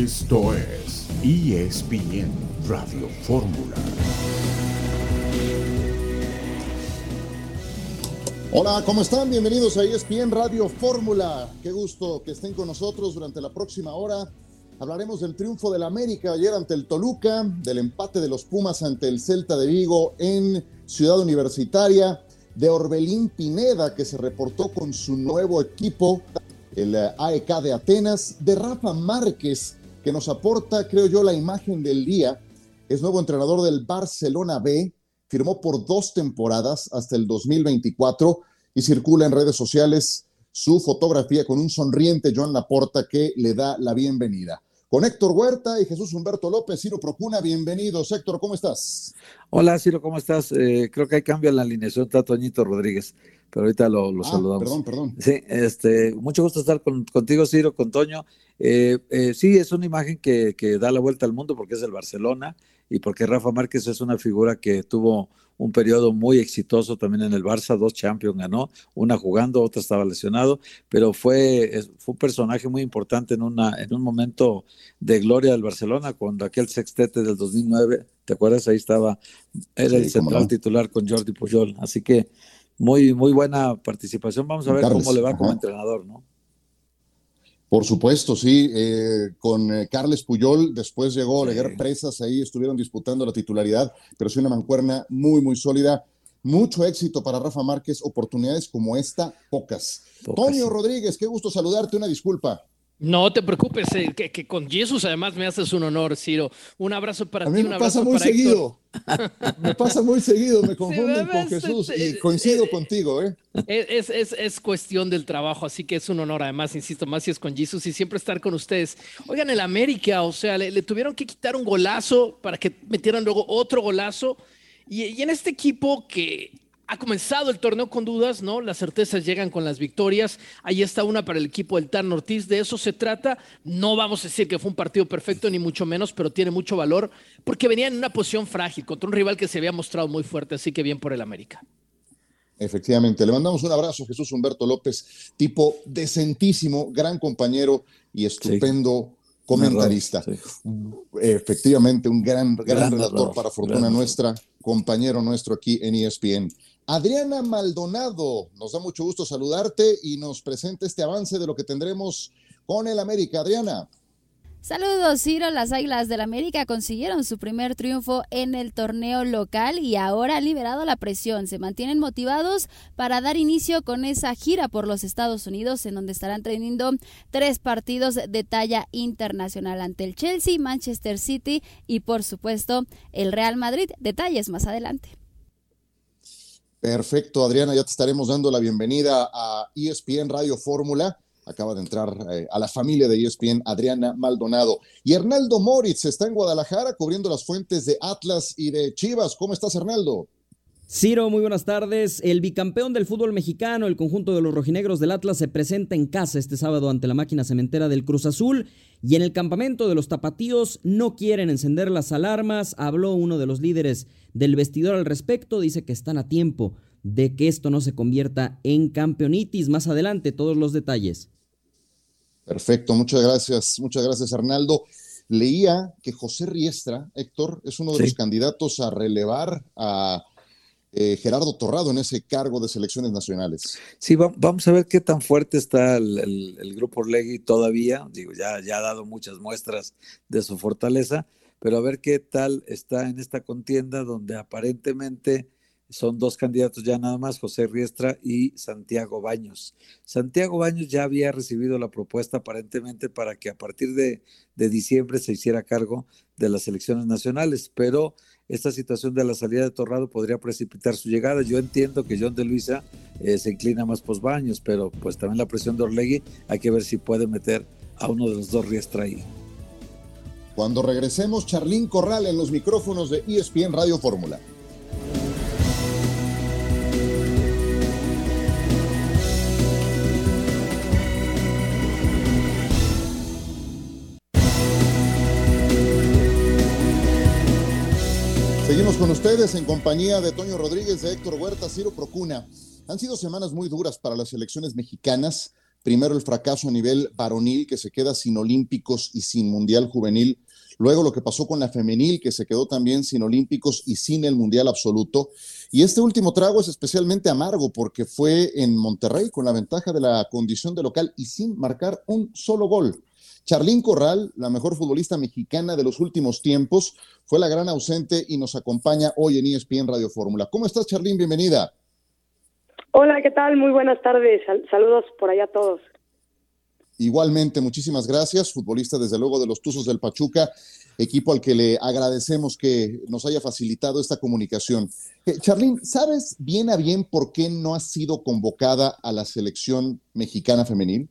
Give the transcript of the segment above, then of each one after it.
Esto es ESPN Radio Fórmula. Hola, ¿cómo están? Bienvenidos a ESPN Radio Fórmula. Qué gusto que estén con nosotros durante la próxima hora. Hablaremos del triunfo del América ayer ante el Toluca, del empate de los Pumas ante el Celta de Vigo en Ciudad Universitaria, de Orbelín Pineda que se reportó con su nuevo equipo, el AEK de Atenas, de Rafa Márquez que nos aporta, creo yo, la imagen del día. Es nuevo entrenador del Barcelona B, firmó por dos temporadas hasta el 2024 y circula en redes sociales su fotografía con un sonriente Joan Laporta que le da la bienvenida. Con Héctor Huerta y Jesús Humberto López, Ciro Procuna, bienvenidos. Héctor, ¿cómo estás? Hola, Ciro, ¿cómo estás? Eh, creo que hay cambio en la alineación, está Toñito Rodríguez, pero ahorita lo, ah, saludamos. Perdón, perdón. Sí, este, mucho gusto estar contigo, Ciro, con Toño. Eh, eh, sí, es una imagen que, que da la vuelta al mundo porque es el Barcelona y porque Rafa Márquez es una figura que tuvo un periodo muy exitoso también en el Barça, dos Champions ganó, una jugando, otra estaba lesionado, pero fue, fue un personaje muy importante en, una, en un momento de gloria del Barcelona, cuando aquel sextete del 2009, ¿te acuerdas? Ahí estaba, era el central titular con Jordi Pujol, así que muy, muy buena participación, vamos a ver cómo le va como entrenador, ¿no? Por supuesto, sí, eh, con eh, Carles Puyol, después llegó sí. Leguer Presas, ahí estuvieron disputando la titularidad, pero sí una mancuerna muy, muy sólida. Mucho éxito para Rafa Márquez, oportunidades como esta, pocas. pocas Toño sí. Rodríguez, qué gusto saludarte, una disculpa. No te preocupes, eh, que, que, con Jesús además me haces un honor, Ciro. Un abrazo para a ti, mí un me abrazo pasa muy para seguido. me pasa muy seguido, me confunden con Jesús y coincido eh, contigo, ¿eh? Es, es, es, cuestión del trabajo, así que es un honor, además, insisto, más si es con Jesús y siempre estar con ustedes. Oigan, el América, o sea, le, le tuvieron que quitar un golazo para que metieran luego otro golazo. Y, y en este equipo que ha comenzado el torneo con dudas, ¿no? Las certezas llegan con las victorias. Ahí está una para el equipo del Tan Ortiz. De eso se trata. No vamos a decir que fue un partido perfecto, ni mucho menos, pero tiene mucho valor porque venía en una posición frágil contra un rival que se había mostrado muy fuerte. Así que bien por el América. Efectivamente, le mandamos un abrazo a Jesús Humberto López, tipo decentísimo, gran compañero y estupendo. Sí comentarista. Sí. Efectivamente, un gran, gran, gran relator para fortuna gran nuestra, compañero nuestro aquí en ESPN. Adriana Maldonado, nos da mucho gusto saludarte y nos presenta este avance de lo que tendremos con el América. Adriana. Saludos, Ciro. Las Águilas del América consiguieron su primer triunfo en el torneo local y ahora han liberado la presión. Se mantienen motivados para dar inicio con esa gira por los Estados Unidos, en donde estarán teniendo tres partidos de talla internacional ante el Chelsea, Manchester City y, por supuesto, el Real Madrid. Detalles más adelante. Perfecto, Adriana. Ya te estaremos dando la bienvenida a ESPN Radio Fórmula acaba de entrar eh, a la familia de ESPN, Adriana Maldonado. Y Hernaldo Moritz está en Guadalajara cubriendo las fuentes de Atlas y de Chivas. ¿Cómo estás, Hernaldo? Ciro, muy buenas tardes. El bicampeón del fútbol mexicano, el conjunto de los rojinegros del Atlas, se presenta en casa este sábado ante la máquina cementera del Cruz Azul. Y en el campamento de los tapatíos no quieren encender las alarmas. Habló uno de los líderes del vestidor al respecto. Dice que están a tiempo de que esto no se convierta en campeonitis. Más adelante, todos los detalles. Perfecto, muchas gracias, muchas gracias, Arnaldo. Leía que José Riestra, Héctor, es uno de sí. los candidatos a relevar a eh, Gerardo Torrado en ese cargo de selecciones nacionales. Sí, va, vamos a ver qué tan fuerte está el, el, el grupo Orlegui todavía. Digo, ya, ya ha dado muchas muestras de su fortaleza, pero a ver qué tal está en esta contienda donde aparentemente son dos candidatos ya nada más, José Riestra y Santiago Baños. Santiago Baños ya había recibido la propuesta aparentemente para que a partir de, de, diciembre se hiciera cargo de las elecciones nacionales, pero esta situación de la salida de Torrado podría precipitar su llegada. Yo entiendo que John de Luisa eh, se inclina más por Baños, pero pues también la presión de Orlegui, hay que ver si puede meter a uno de los dos Riestra ahí. Cuando regresemos, Charlín Corral en los micrófonos de ESPN Radio Fórmula. Seguimos con ustedes en compañía de Toño Rodríguez, de Héctor Huerta, Ciro Procuna. Han sido semanas muy duras para las elecciones mexicanas, Primero el fracaso a nivel varonil, que se queda sin olímpicos y sin mundial juvenil. Luego lo que pasó con la femenil, que se quedó también sin olímpicos y sin el mundial absoluto. Y este último trago es especialmente amargo porque fue en Monterrey con la ventaja de la condición de local y sin marcar un solo gol. Charlín Corral, la mejor futbolista mexicana de los últimos tiempos, fue la gran ausente y nos acompaña hoy en ESPN Radio Fórmula. ¿Cómo estás, Charlín? Bienvenida. Hola, ¿qué tal? Muy buenas tardes. saludos por allá a todos. Igualmente, muchísimas gracias, futbolista desde luego de los Tuzos del Pachuca, equipo al que le agradecemos que nos haya facilitado esta comunicación. Eh, Charlín, ¿sabes bien a bien por qué no has sido convocada a la selección mexicana femenil?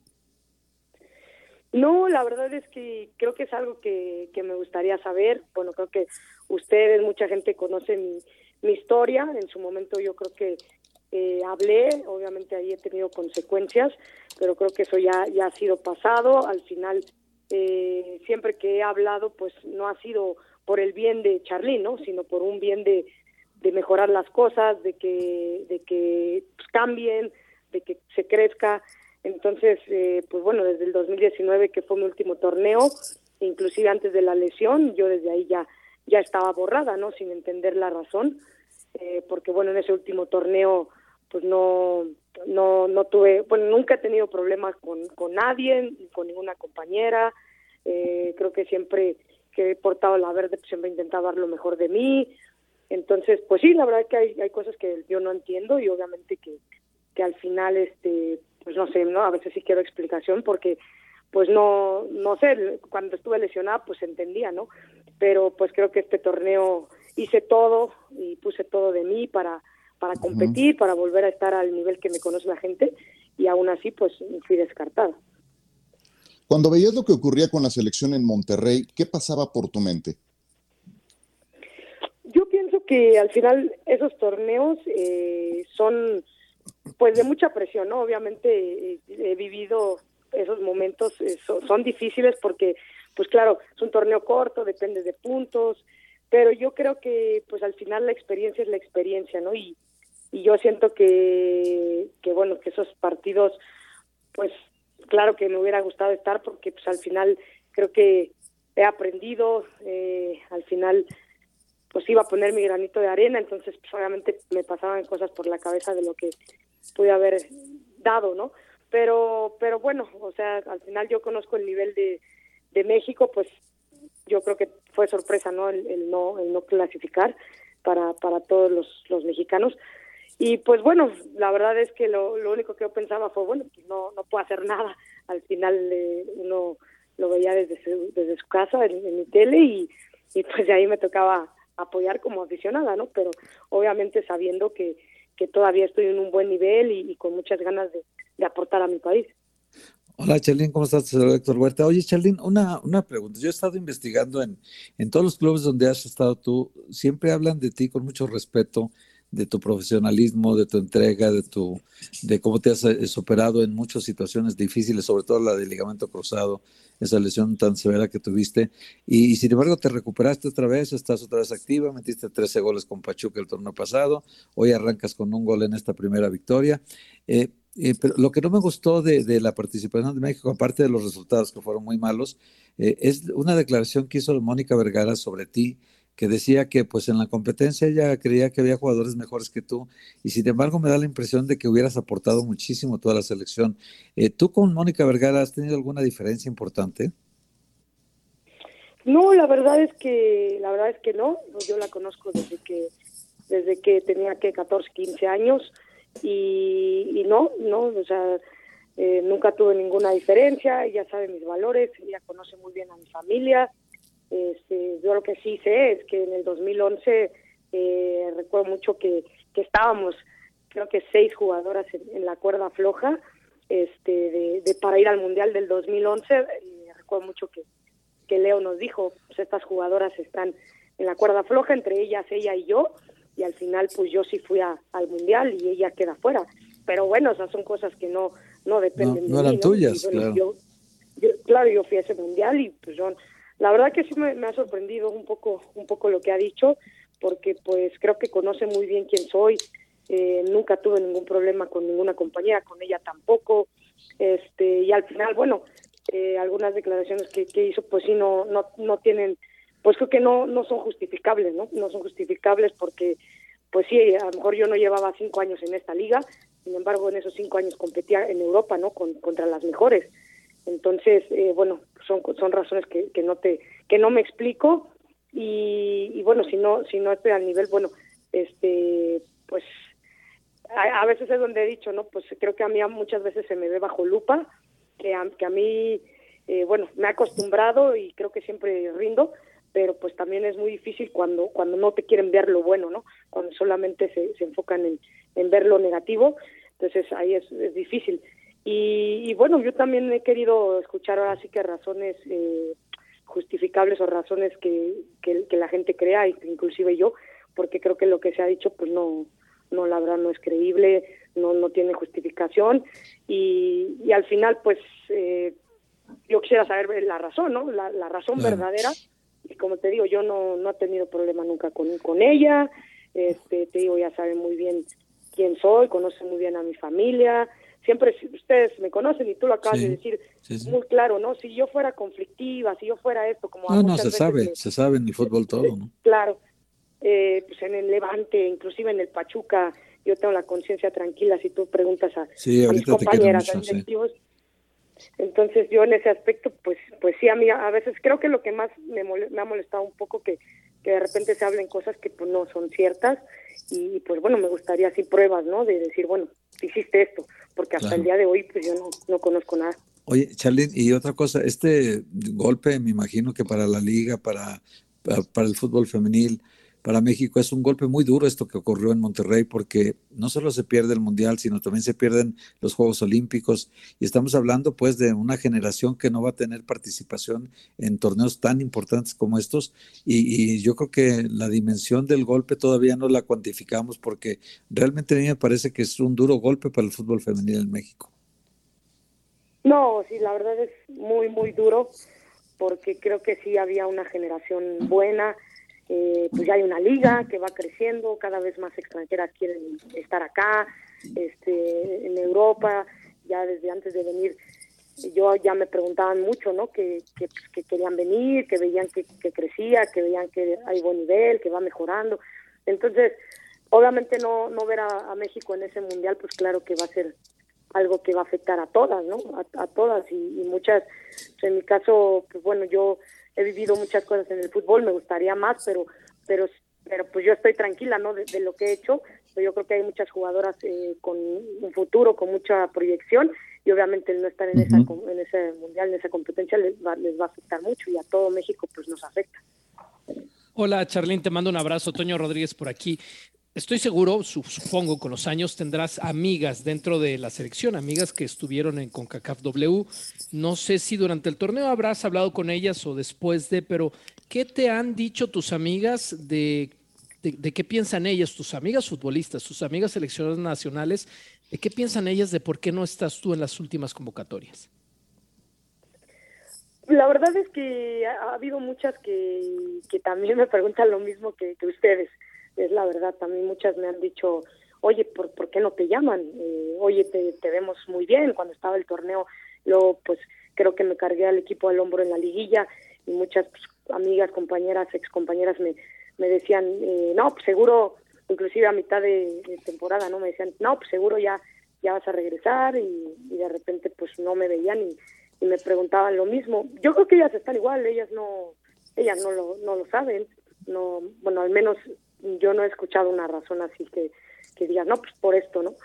No, la verdad es que creo que es algo que, me gustaría saber. Bueno, creo que ustedes, mucha gente conoce mi, mi historia. En su momento yo creo que eh, hablé, obviamente ahí he tenido consecuencias, pero creo que eso ya, ya ha sido pasado. Al final, eh, siempre que he hablado, pues no ha sido por el bien de Charly, ¿no? Sino por un bien de, de mejorar las cosas, de que, de que pues, cambien, de que se crezca. Entonces, eh, pues bueno, desde el 2019 que fue mi último torneo, inclusive antes de la lesión, yo desde ahí ya ya estaba borrada, ¿no? Sin entender la razón, eh, porque bueno, en ese último torneo, pues no, no, no tuve, bueno, nunca he tenido problemas con, con nadie, con ninguna compañera, eh, creo que siempre que he portado la verde, pues siempre he intentado dar lo mejor de mí, entonces, pues sí, la verdad es que hay, hay cosas que yo no entiendo y obviamente que, que al final, este, pues no sé, ¿no? A veces sí quiero explicación porque pues no, no sé, cuando estuve lesionada pues entendía, ¿no? Pero pues creo que este torneo hice todo y puse todo de mí para, para competir, para volver a estar al nivel que me conoce la gente y aún así pues fui descartada. Cuando veías lo que ocurría con la selección en Monterrey, ¿qué pasaba por tu mente? Yo pienso que al final esos torneos eh, son pues de mucha presión, ¿no? Obviamente eh, he vivido esos momentos, eh, son, difíciles porque, pues claro, es un torneo corto, depende de puntos, pero yo creo que pues al final la experiencia es la experiencia, ¿no? Y, y yo siento que, que, bueno, que esos partidos, pues claro que me hubiera gustado estar porque pues al final creo que he aprendido, eh, al final pues iba a poner mi granito de arena, entonces pues, obviamente me pasaban cosas por la cabeza de lo que pude haber dado, ¿no? Pero, pero bueno, o sea, al final yo conozco el nivel de, de México, pues yo creo que fue sorpresa, ¿no? El, no, el no clasificar para, para todos los, los mexicanos. Y pues bueno, la verdad es que lo, lo único que yo pensaba fue, bueno, pues no, no puedo hacer nada. Al final eh, uno lo veía desde su, desde su casa, en, mi tele, y, y pues de ahí me tocaba apoyar como aficionada, ¿no? Pero obviamente sabiendo que, que todavía estoy en un buen nivel y, con muchas ganas de, aportar a mi país. Hola, Charlene, ¿cómo estás? Soy Héctor Huerta. Oye, Charlene, una, una pregunta. Yo he estado investigando en, en todos los clubes donde has estado tú, siempre hablan de ti con mucho respeto de tu profesionalismo, de tu entrega, de tu, de cómo te has eh, superado en muchas situaciones difíciles, sobre todo la del ligamento cruzado, esa lesión tan severa que tuviste. Y, sin embargo te recuperaste otra vez, estás otra vez activa, metiste 13 goles con Pachuca el torneo pasado, hoy arrancas con un gol en esta primera victoria. Eh, eh, pero lo que no me gustó de, de, la participación de México, aparte de los resultados que fueron muy malos, es una declaración que hizo Mónica Vergara sobre ti, que decía que pues en la competencia ella creía que había jugadores mejores que tú y sin embargo me da la impresión de que hubieras aportado muchísimo toda la selección. Eh, ¿Tú con Mónica Vergara has tenido alguna diferencia importante? No, la verdad es que la verdad es que no. Yo la conozco desde que desde que tenía que 14, 15 años y, no, no, o sea, eh, nunca tuve ninguna diferencia. Ella sabe mis valores, ella conoce muy bien a mi familia este, yo lo que sí sé es que en el 2011 eh, recuerdo mucho que, que estábamos, creo que seis jugadoras en, la cuerda floja este, de, para ir al Mundial del 2011. Y recuerdo mucho que, que Leo nos dijo, pues estas jugadoras están en la cuerda floja, entre ellas ella y yo, y al final pues yo sí fui al Mundial y ella queda fuera. Pero bueno, esas son cosas que no, no dependen de no eran tuyas, claro. Yo, claro, yo fui a ese Mundial y pues yo la verdad que sí me, ha sorprendido un poco, un poco lo que ha dicho, porque pues creo que conoce muy bien quién soy. Eh, nunca tuve ningún problema con ninguna compañera, con ella tampoco. Este, y al final, bueno, eh, algunas declaraciones que, que, hizo, pues sí, no, no, no tienen, pues creo que no, no son justificables, ¿no? No son justificables porque, pues sí, a lo mejor yo no llevaba cinco años en esta liga, sin embargo, en esos cinco años competía en Europa, ¿no? Con, contra las mejores. Entonces, eh, bueno, son, son razones que, que no te, que no me explico y, y bueno, si no, si no estoy al nivel, bueno, este, pues a, veces es donde he dicho, ¿no? Pues creo que a mí muchas veces se me ve bajo lupa, que a, que a mí, eh, bueno, me he acostumbrado y creo que siempre rindo, pero pues también es muy difícil cuando cuando no te quieren ver lo bueno, ¿no? Cuando solamente se, se enfocan en, en ver lo negativo, entonces ahí es, es difícil. Y, y, bueno, yo también he querido escuchar ahora sí que razones eh, justificables o razones que, que, que la gente crea, inclusive yo, porque creo que lo que se ha dicho pues no no la verdad no es creíble, no, no tiene justificación. Y, y al final pues eh, yo quisiera saber la razón, ¿no? La, la razón verdadera. Y como te digo, yo no, no he tenido problema nunca con, con ella, este, te digo, ya sabe muy bien quién soy, conoce muy bien a mi familia, siempre ustedes me conocen y tú lo acabas de decir muy claro, ¿no? Si yo fuera conflictiva, si yo fuera esto, como... No, no, se sabe, se sabe en el fútbol todo, ¿no? Claro, eh, pues en el Levante, inclusive en el Pachuca, yo tengo la conciencia tranquila si tú preguntas a, mis compañeras, Entonces yo en ese aspecto, pues pues sí, a mí a veces creo que lo que más me, me ha molestado un poco que, que de repente se hablen cosas que pues no son ciertas y pues bueno, me gustaría así pruebas, ¿no? De decir, bueno, hiciste esto, porque hasta el día de hoy pues yo no, no conozco nada. Oye, Charlene, y otra cosa, este golpe me imagino que para la liga, para, para el fútbol femenil, para México es un golpe muy duro esto que ocurrió en Monterrey porque no solo se pierde el Mundial, sino también se pierden los Juegos Olímpicos y estamos hablando pues de una generación que no va a tener participación en torneos tan importantes como estos y, yo creo que la dimensión del golpe todavía no la cuantificamos porque realmente a mí me parece que es un duro golpe para el fútbol femenil en México. No, sí, la verdad es muy, muy duro porque creo que sí había una generación buena eh, pues ya hay una liga que va creciendo, cada vez más extranjeras quieren estar acá, este, en Europa, ya desde antes de venir, yo ya me preguntaban mucho, ¿no? Que, que, pues, querían venir, que veían que, crecía, que veían que hay buen nivel, que va mejorando. Entonces, obviamente no, no ver a, México en ese mundial, pues claro que va a ser algo que va a afectar a todas, ¿no? A, todas y, y, muchas, en mi caso, pues bueno, yo he vivido muchas cosas en el fútbol, me gustaría más, pero pero pero pues yo estoy tranquila, ¿no? De, lo que he hecho. Yo creo que hay muchas jugadoras eh, con un futuro, con mucha proyección y obviamente el no estar en esa en ese mundial, en esa competencia les va, les va a afectar mucho y a todo México pues nos afecta. Hola Charlene, te mando un abrazo. Toño Rodríguez por aquí. Estoy seguro, supongo, con los años tendrás amigas dentro de la selección, amigas que estuvieron en CONCACAF W. No sé si durante el torneo habrás hablado con ellas o después de, pero ¿qué te han dicho tus amigas de, de, qué piensan ellas, tus amigas futbolistas, tus amigas seleccionadas nacionales, de qué piensan ellas de por qué no estás tú en las últimas convocatorias? La verdad es que ha habido muchas que, que también me preguntan lo mismo que, que ustedes es la verdad. También muchas me han dicho, oye, ¿por, ¿por qué no te llaman? Eh, oye, te, te, vemos muy bien. Cuando estaba el torneo, yo pues creo que me cargué al equipo al hombro en la liguilla y muchas pues, amigas, compañeras, ex compañeras me, me decían, eh, no, pues seguro, inclusive a mitad de, temporada, ¿no? Me decían, no, pues seguro ya, ya vas a regresar y, de repente pues no me veían y, y me preguntaban lo mismo. Yo creo que ellas están igual, ellas no, ellas no lo, no lo saben, no, bueno, al menos yo no he escuchado una razón así que, que diga, no, pues por esto, ¿no?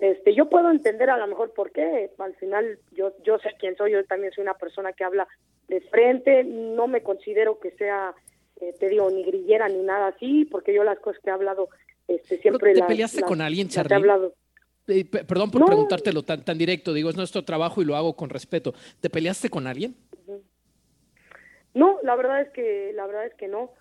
Este, yo puedo entender a lo mejor por qué, al final yo, yo sé quién soy, yo también soy una persona que habla de frente, no me considero que sea, eh, te digo, ni grillera ni nada así, porque yo las cosas que he hablado este, siempre ¿Te peleaste con alguien, Charly? hablado. Eh, perdón por preguntártelo tan, tan directo, digo, es nuestro trabajo y lo hago con respeto. ¿Te peleaste con alguien? No, la verdad es que, la verdad es que no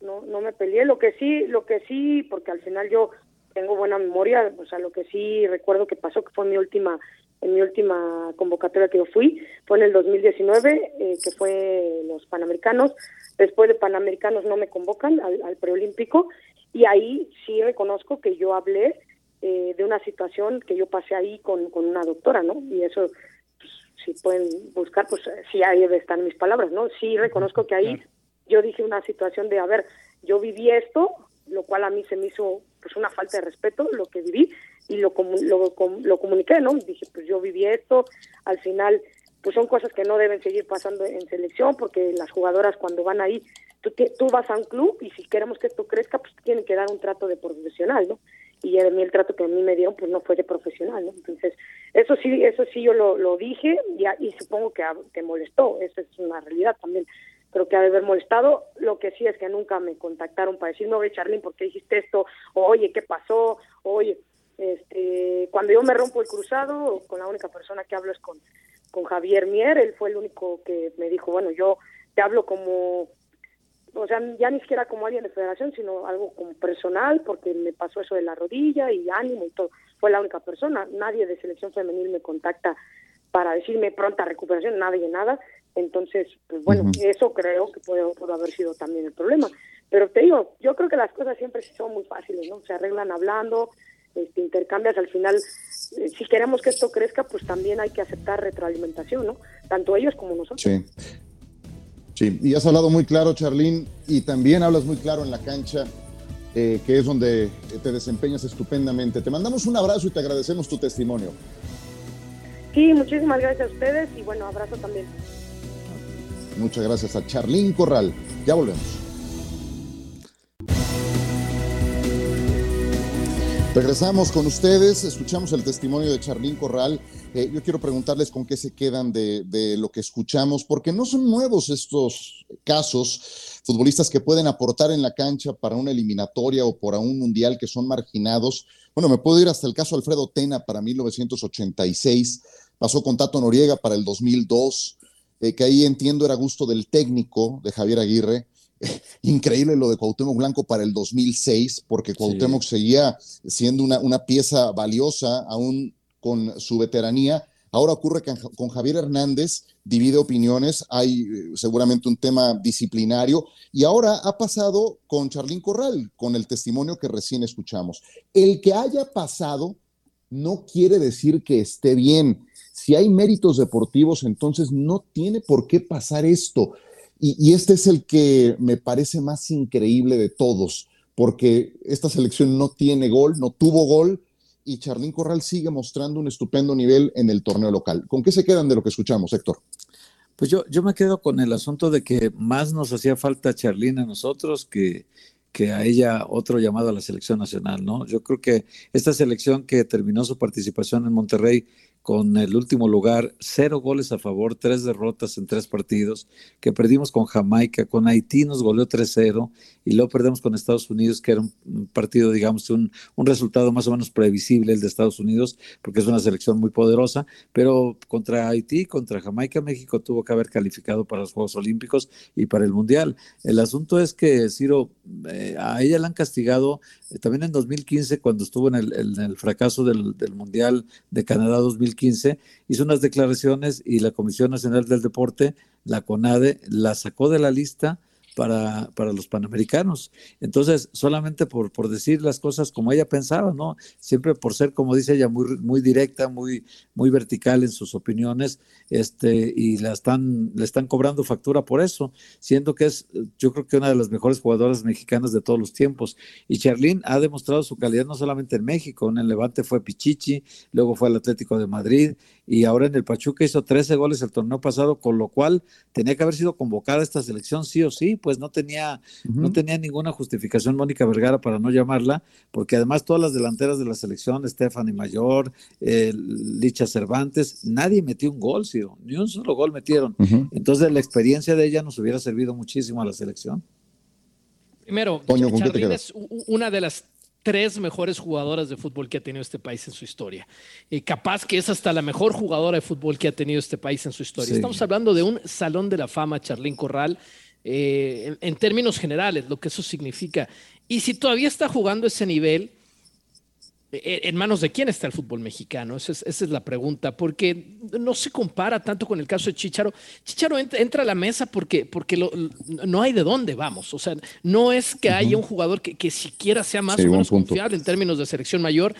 no no me peleé. Lo que sí lo que sí porque al final yo tengo buena memoria o sea lo que sí recuerdo que pasó que fue mi última en mi última convocatoria que yo fui fue en el 2019 eh, que fue los panamericanos. Después de panamericanos no me convocan al, preolímpico y ahí sí reconozco que yo hablé eh, de una situación que yo pasé ahí con, con una doctora no y eso si pueden buscar, pues sí ahí están mis palabras, ¿no? Sí reconozco que ahí yo dije una situación de, a ver, yo viví esto, lo cual a mí se me hizo pues una falta de respeto, lo que viví, y lo, lo, lo comuniqué, ¿no? Dije, pues yo viví esto, al final pues son cosas que no deben seguir pasando en selección porque las jugadoras cuando van ahí, tú, tú vas a un club y si queremos que esto crezca, pues tienen que dar un trato de profesional, ¿no? Y a mí el trato que a mí me dieron pues no fue de profesional, ¿no? Entonces, eso sí, eso sí yo lo, lo dije y, y supongo que, que molestó, eso es una realidad también creo que ha de haber molestado. Lo que sí es que nunca me contactaron para decirme, oye, Charlene, ¿por qué dijiste esto? oye, ¿qué pasó? oye, este, cuando yo me rompo el cruzado, con la única persona que hablo es con, con Javier Mier, él fue el único que me dijo, bueno, yo te hablo como, o sea, ya ni siquiera como alguien de federación, sino algo como personal, porque me pasó eso de la rodilla y ánimo y todo. Fue la única persona, nadie de selección femenil me contacta para decirme pronta recuperación, nadie, nada. Entonces, pues bueno, eso creo que puede, puede haber sido también el problema. Pero te digo, yo creo que las cosas siempre son muy fáciles, ¿no? Se arreglan hablando, este, intercambias al final, eh, si queremos que esto crezca, pues también hay que aceptar retroalimentación, ¿no? Tanto ellos como nosotros. Sí. Sí, y has hablado muy claro, Charlín, y también hablas muy claro en la cancha, eh, que es donde te desempeñas estupendamente. Te mandamos un abrazo y te agradecemos tu testimonio. Sí, muchísimas gracias a ustedes y bueno, abrazo también. Muchas gracias a Charlín Corral. Ya volvemos. Regresamos con ustedes, escuchamos el testimonio de Charlín Corral. Eh, yo quiero preguntarles con qué se quedan de, lo que escuchamos, porque no son nuevos estos casos, futbolistas que pueden aportar en la cancha para una eliminatoria o para un mundial que son marginados. Bueno, me puedo ir hasta el caso Alfredo Tena para 1986, pasó con Tato Noriega para el 2002, eh, que ahí entiendo era gusto del técnico de Javier Aguirre Increíble lo de Cuauhtémoc Blanco para el 2006, porque Cuauhtémoc seguía siendo una, una, pieza valiosa aún con su veteranía. Ahora ocurre que con Javier Hernández divide opiniones, hay eh, seguramente un tema disciplinario, y ahora ha pasado con Charlín Corral, con el testimonio que recién escuchamos. El que haya pasado no quiere decir que esté bien. Si hay méritos deportivos, entonces no tiene por qué pasar esto. Y, este es el que me parece más increíble de todos, porque esta selección no tiene gol, no tuvo gol, y Charlín Corral sigue mostrando un estupendo nivel en el torneo local. ¿Con qué se quedan de lo que escuchamos, Héctor? Pues yo, yo me quedo con el asunto de que más nos hacía falta Charlín a nosotros que, que a ella otro llamado a la selección nacional, ¿no? Yo creo que esta selección que terminó su participación en Monterrey con el último lugar, cero goles a favor, tres derrotas en tres partidos, que perdimos con Jamaica, con Haití nos goleó 3-0 y luego perdemos con Estados Unidos, que era un partido, digamos, un, un, resultado más o menos previsible el de Estados Unidos, porque es una selección muy poderosa, pero contra Haití, contra Jamaica, México tuvo que haber calificado para los Juegos Olímpicos y para el Mundial. El asunto es que, Ciro, eh, a ella la han castigado eh, también en 2015, cuando estuvo en el, el fracaso del, del Mundial de Canadá 2015, 15 hizo unas declaraciones y la Comisión Nacional del Deporte, la CONADE, la sacó de la lista para, para los panamericanos. Entonces, solamente por, por decir las cosas como ella pensaba, ¿no? Siempre por ser, como dice ella, muy, muy directa, muy, muy vertical en sus opiniones, este, y la están, le están cobrando factura por eso, siendo que es, yo creo que una de las mejores jugadoras mexicanas de todos los tiempos. Y Charlene ha demostrado su calidad no solamente en México, en el Levante fue Pichichi, luego fue al Atlético de Madrid, y ahora en el Pachuca hizo 13 goles el torneo pasado, con lo cual tenía que haber sido convocada esta selección sí o sí, pues no tenía, no tenía ninguna justificación Mónica Vergara para no llamarla, porque además todas las delanteras de la selección, Stephanie Mayor, eh, Licha Cervantes, nadie metió un gol, sí, ni un solo gol metieron. Entonces la experiencia de ella nos hubiera servido muchísimo a la selección. Primero, es una de las tres mejores jugadoras de fútbol que ha tenido este país en su historia. Y capaz que es hasta la mejor jugadora de fútbol que ha tenido este país en su historia. Estamos hablando de un salón de la fama, Charlín Corral, eh, en, términos generales, lo que eso significa. Y si todavía está jugando ese nivel, eh, ¿En manos de quién está el fútbol mexicano? Esa es, la pregunta, porque no se compara tanto con el caso de Chicharo. Chicharo entra, a la mesa porque, porque no hay de dónde, vamos. O sea, no es que haya un jugador que, siquiera sea más o menos confiable en términos de selección mayor.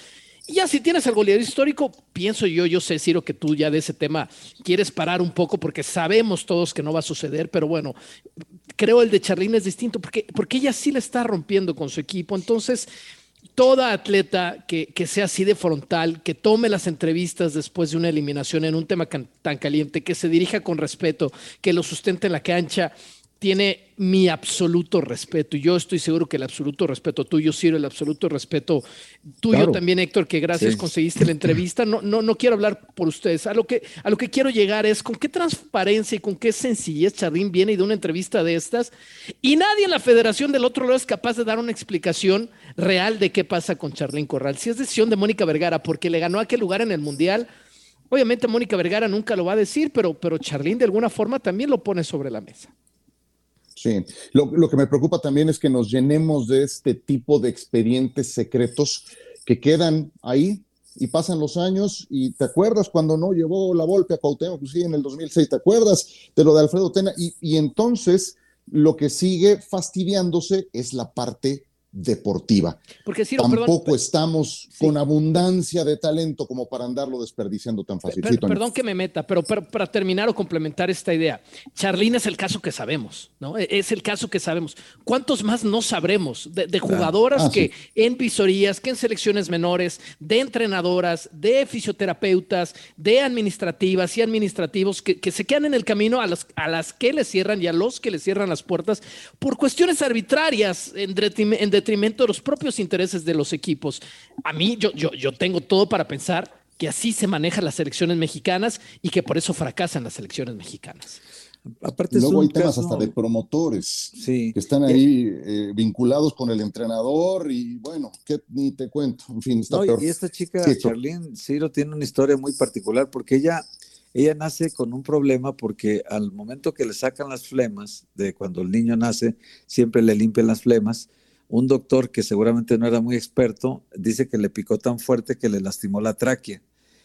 Y ya si tienes el goleador histórico, pienso yo, yo sé, Ciro, que tú ya de ese tema quieres parar un poco porque sabemos todos que no va a suceder, pero bueno, creo el de Charlene es distinto porque, porque ella sí le está rompiendo con su equipo. Entonces, toda atleta que, que, sea así de frontal, que tome las entrevistas después de una eliminación en un tema tan caliente, que se dirija con respeto, que lo sustente en la cancha, tiene mi absoluto respeto. Y yo estoy seguro que el absoluto respeto tuyo, Ciro, el absoluto respeto tuyo también, Héctor, que gracias conseguiste la entrevista. No, no, no quiero hablar por ustedes. A lo, que, a lo que quiero llegar es con qué transparencia y con qué sencillez Charlín viene de una entrevista de estas y nadie en la federación del otro lado es capaz de dar una explicación real de qué pasa con Charlín Corral. Si es decisión de Mónica Vergara porque le ganó aquel lugar en el Mundial, obviamente Mónica Vergara nunca lo va a decir, pero, pero Charlín de alguna forma también lo pone sobre la mesa. Lo, que me preocupa también es que nos llenemos de este tipo de expedientes secretos que quedan ahí y pasan los años y te acuerdas cuando no llevó la golpe a Cuauhtémoc, pues sí, en el 2006, te acuerdas de lo de Alfredo Tena y, y entonces lo que sigue fastidiándose es la parte deportiva. Porque Tampoco estamos con abundancia de talento como para andarlo desperdiciando tan fácil. perdón que me meta, pero, para terminar o complementar esta idea, Charlín es el caso que sabemos, ¿no? E, es el caso que sabemos. ¿Cuántos más no sabremos de, jugadoras ah, que en visorías, que en selecciones menores, de entrenadoras, de fisioterapeutas, de administrativas y administrativos que, que se quedan en el camino a las, a las que les cierran y a los que les cierran las puertas por cuestiones arbitrarias en, en detrimento de los propios intereses de los equipos. A mí, yo, yo, yo tengo todo para pensar que así se manejan las selecciones mexicanas y que por eso fracasan las selecciones mexicanas. Aparte Luego hay temas hasta de promotores que están ahí eh, vinculados con el entrenador y bueno, que ni te cuento, en fin, está peor. Y esta chica, Charlene Ciro, tiene una historia muy particular porque ella, ella nace con un problema porque al momento que le sacan las flemas, de cuando el niño nace, siempre le limpian las flemas, un doctor que seguramente no era muy experto dice que le picó tan fuerte que le lastimó la tráquea.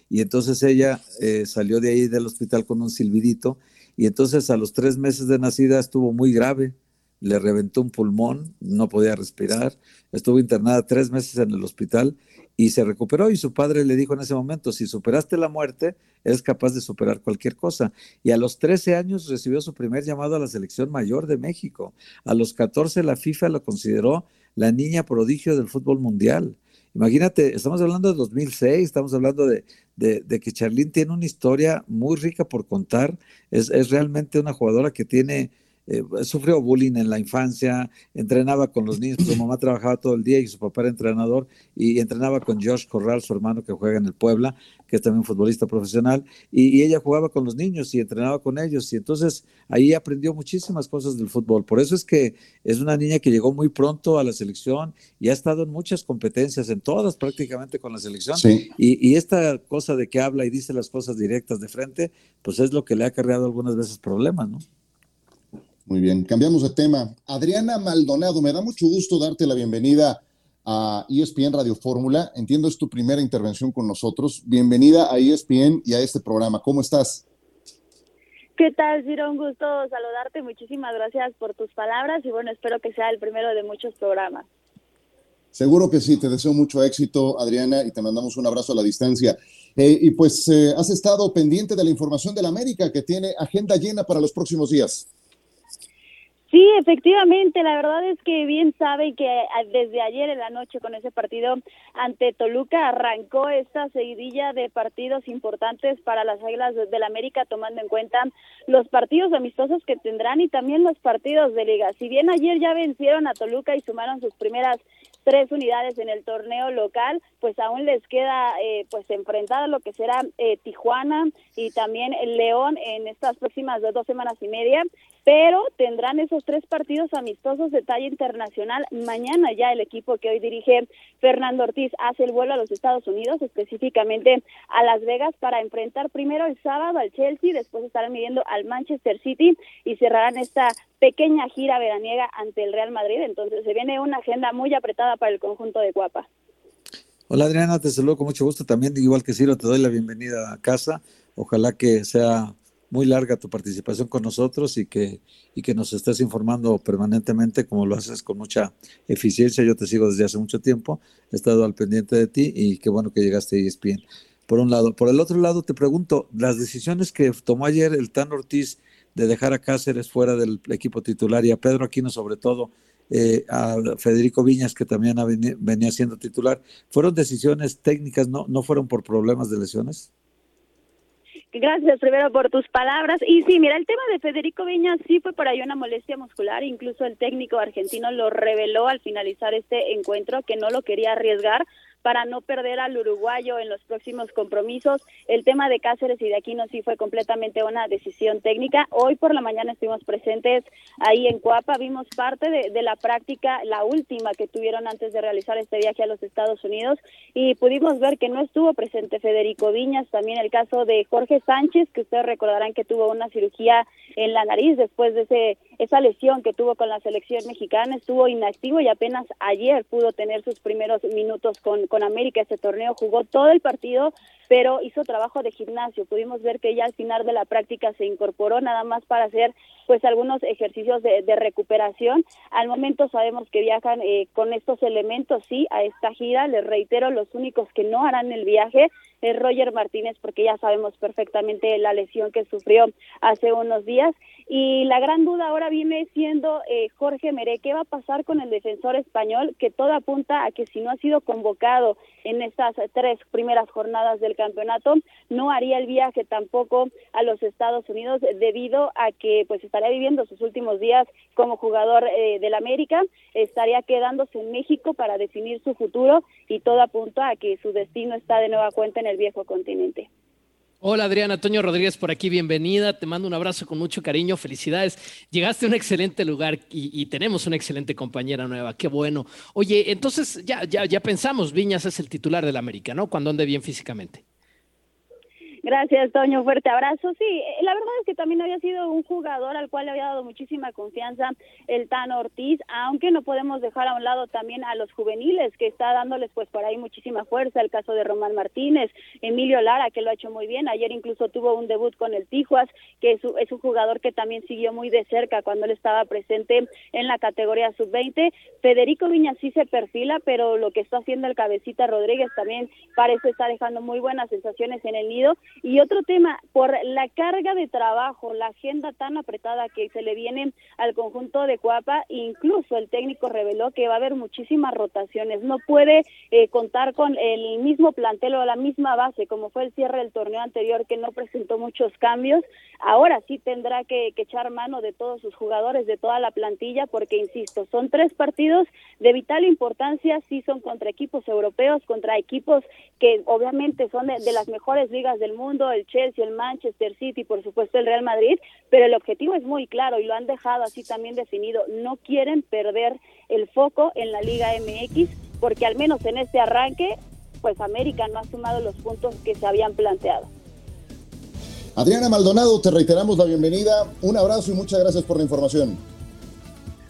Y entonces ella eh, salió de ahí del hospital con un silbidito y entonces a los tres meses de nacida estuvo muy grave, le reventó un pulmón, no podía respirar, estuvo internada tres meses en el hospital y se recuperó y su padre le dijo en ese momento, si superaste la muerte, eres capaz de superar cualquier cosa. Y a los 13 años recibió su primer llamado a la selección mayor de México. A los 14 la FIFA lo consideró la niña prodigio del fútbol mundial. Imagínate, estamos hablando de 2006, estamos hablando de, de, que Charlene tiene una historia muy rica por contar. Es, es realmente una jugadora que tiene eh, sufrió bullying en la infancia, entrenaba con los niños, su mamá trabajaba todo el día y su papá era entrenador y entrenaba con Josh Corral, su hermano que juega en el Puebla, que es también futbolista profesional, y, ella jugaba con los niños y entrenaba con ellos y entonces ahí aprendió muchísimas cosas del fútbol. Por eso es que es una niña que llegó muy pronto a la selección y ha estado en muchas competencias, en todas prácticamente con la selección. Y, y esta cosa de que habla y dice las cosas directas de frente, pues es lo que le ha acarreado algunas veces problemas, ¿no? Muy bien, cambiamos de tema. Adriana Maldonado, me da mucho gusto darte la bienvenida a ESPN Radio Fórmula. Entiendo es tu primera intervención con nosotros. Bienvenida a ESPN y a este programa. ¿Cómo estás? ¿Qué tal, Ciro? Un gusto saludarte. Muchísimas gracias por tus palabras y bueno, espero que sea el primero de muchos programas. Seguro que sí, te deseo mucho éxito, Adriana, y te mandamos un abrazo a la distancia. Eh, y pues eh, has estado pendiente de la información de la América que tiene agenda llena para los próximos días. Sí, efectivamente, la verdad es que bien sabe que desde ayer en la noche con ese partido ante Toluca arrancó esta seguidilla de partidos importantes para las Águilas del América, tomando en cuenta los partidos amistosos que tendrán y también los partidos de liga. Si bien ayer ya vencieron a Toluca y sumaron sus primeras tres unidades en el torneo local, pues aún les queda eh, pues enfrentar lo que será eh, Tijuana y también el León en estas próximas dos semanas y media pero tendrán esos tres partidos amistosos de talla internacional. Mañana ya el equipo que hoy dirige Fernando Ortiz hace el vuelo a los Estados Unidos, específicamente a Las Vegas, para enfrentar primero el sábado al Chelsea, después estarán midiendo al Manchester City y cerrarán esta pequeña gira veraniega ante el Real Madrid. Entonces se viene una agenda muy apretada para el conjunto de Guapa. Hola Adriana, te saludo con mucho gusto también, igual que Ciro, te doy la bienvenida a casa. Ojalá que sea muy larga tu participación con nosotros y que, y que nos estés informando permanentemente, como lo haces con mucha eficiencia. Yo te sigo desde hace mucho tiempo, he estado al pendiente de ti y qué bueno que llegaste a ESPN. Por un lado. Por el otro lado, te pregunto, las decisiones que tomó ayer el Tan Ortiz de dejar a Cáceres fuera del equipo titular y a Pedro Aquino sobre todo, eh, a Federico Viñas, que también venía siendo titular, ¿fueron decisiones técnicas, no, no fueron por problemas de lesiones? Gracias primero por tus palabras. Y sí, mira, el tema de Federico Viñas sí fue por ahí una molestia muscular, incluso el técnico argentino lo reveló al finalizar este encuentro que no lo quería arriesgar para no perder al uruguayo en los próximos compromisos. El tema de Cáceres y de Aquino sí fue completamente una decisión técnica. Hoy por la mañana estuvimos presentes ahí en Cuapa, vimos parte de, la práctica, la última que tuvieron antes de realizar este viaje a los Estados Unidos y pudimos ver que no estuvo presente Federico Viñas, también el caso de Jorge Sánchez, que ustedes recordarán que tuvo una cirugía en la nariz después de ese, esa lesión que tuvo con la selección mexicana, estuvo inactivo y apenas ayer pudo tener sus primeros minutos con, con América este torneo, jugó todo el partido, pero hizo trabajo de gimnasio. Pudimos ver que ya al final de la práctica se incorporó nada más para hacer pues algunos ejercicios de, recuperación. Al momento sabemos que viajan eh, con estos elementos, sí, a esta gira. Les reitero, los únicos que no harán el viaje es Roger Martínez, porque ya sabemos perfectamente la lesión que sufrió hace unos días. Y la gran duda ahora viene siendo eh, Jorge Meré, ¿qué va a pasar con el defensor español? Que todo apunta a que si no ha sido convocado en estas tres primeras jornadas del campeonato, no haría el viaje tampoco a los Estados Unidos debido a que pues estaría viviendo sus últimos días como jugador eh, del América, estaría quedándose en México para definir su futuro y todo apunta a que su destino está de nueva cuenta en el viejo continente. Hola Adriana, Antonio Rodríguez por aquí, bienvenida, te mando un abrazo con mucho cariño, felicidades, llegaste a un excelente lugar y, tenemos una excelente compañera nueva, qué bueno. Oye, entonces ya, ya, ya pensamos, Viñas es el titular del América, ¿no? Cuando ande bien físicamente. Gracias, Toño. Fuerte abrazo. Sí, eh, la verdad es que también había sido un jugador al cual le había dado muchísima confianza el Tan Ortiz, aunque no podemos dejar a un lado también a los juveniles, que está dándoles pues por ahí muchísima fuerza. El caso de Román Martínez, Emilio Lara, que lo ha hecho muy bien. Ayer incluso tuvo un debut con el Tijuas, que es, es un jugador que también siguió muy de cerca cuando él estaba presente en la categoría sub-20. Federico Viñas sí se perfila, pero lo que está haciendo el cabecita Rodríguez también parece estar dejando muy buenas sensaciones en el nido y otro tema, por la carga de trabajo, la agenda tan apretada que se le viene al conjunto de Cuapa, incluso el técnico reveló que va a haber muchísimas rotaciones. No puede eh, contar con el mismo plantel o la misma base, como fue el cierre del torneo anterior, que no presentó muchos cambios. Ahora sí tendrá que, que echar mano de todos sus jugadores, de toda la plantilla, porque, insisto, son tres partidos de vital importancia, sí son contra equipos europeos, contra equipos que obviamente son de las mejores ligas del mundo el Chelsea, el Manchester City, por supuesto el Real Madrid, pero el objetivo es muy claro y lo han dejado así también definido. No quieren perder el foco en la Liga MX porque al menos en este arranque, pues América no ha sumado los puntos que se habían planteado. Adriana Maldonado, te reiteramos la bienvenida. Un abrazo y muchas gracias por la información.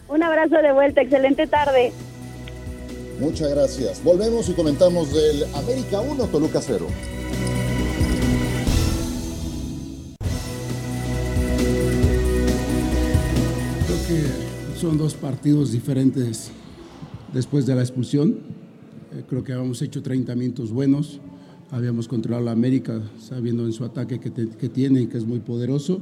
Un abrazo de vuelta, excelente tarde. Muchas gracias. Volvemos y comentamos del América 1, Toluca 0. Son dos partidos diferentes después de la expulsión. Eh, creo que habíamos hecho 30 minutos buenos, habíamos controlado la América sabiendo en su ataque que, que tiene y que es muy poderoso.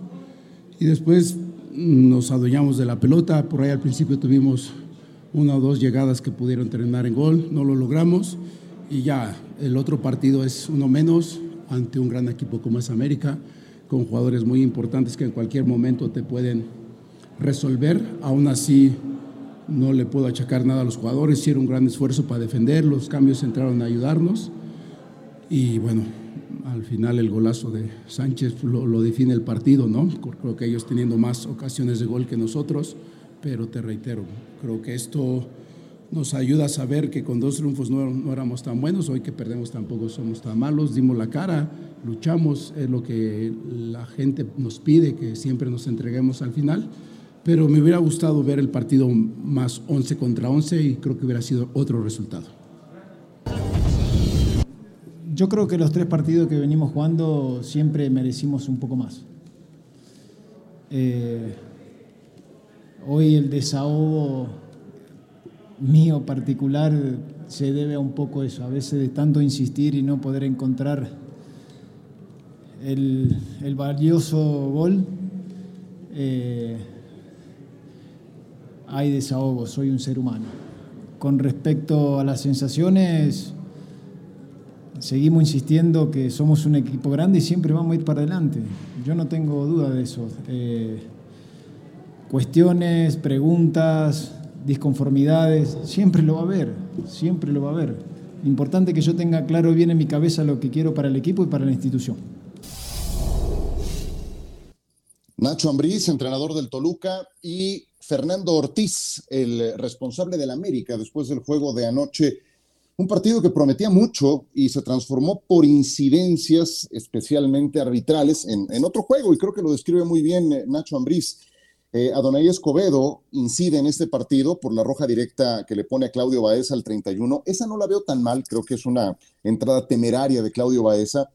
Y después nos adueñamos de la pelota, por ahí al principio tuvimos una o dos llegadas que pudieron terminar en gol, no lo logramos y ya el otro partido es uno menos ante un gran equipo como es América, con jugadores muy importantes que en cualquier momento te pueden resolver. Aún así, no le puedo achacar nada a los jugadores. Hicieron un gran esfuerzo para defender, los cambios entraron a ayudarnos. Y bueno, al final el golazo de Sánchez lo, define el partido, ¿no? Creo que ellos teniendo más ocasiones de gol que nosotros, pero te reitero, creo que esto nos ayuda a saber que con dos triunfos no, no, éramos tan buenos, hoy que perdemos tampoco somos tan malos, dimos la cara, luchamos, es lo que la gente nos pide, que siempre nos entreguemos al final pero me hubiera gustado ver el partido más 11 contra 11 y creo que hubiera sido otro resultado. Yo creo que los tres partidos que venimos jugando siempre merecimos un poco más. Eh, hoy el desahogo mío particular se debe a un poco eso, a veces de tanto insistir y no poder encontrar el, valioso gol. Eh, hay desahogo, soy un ser humano. Con respecto a las sensaciones, seguimos insistiendo que somos un equipo grande y siempre vamos a ir para adelante. Yo no tengo duda de eso. Eh, cuestiones, preguntas, disconformidades, siempre lo va a haber, siempre lo va a haber. Importante que yo tenga claro bien en mi cabeza lo que quiero para el equipo y para la institución. Nacho Ambriz, entrenador del Toluca, y Fernando Ortiz, el responsable del América después del juego de anoche. Un partido que prometía mucho y se transformó por incidencias especialmente arbitrales en, otro juego, y creo que lo describe muy bien eh, Nacho Ambriz. Eh, Adonai Escobedo incide en este partido por la roja directa que le pone a Claudio Baeza al 31. Esa no la veo tan mal, creo que es una entrada temeraria de Claudio Baeza.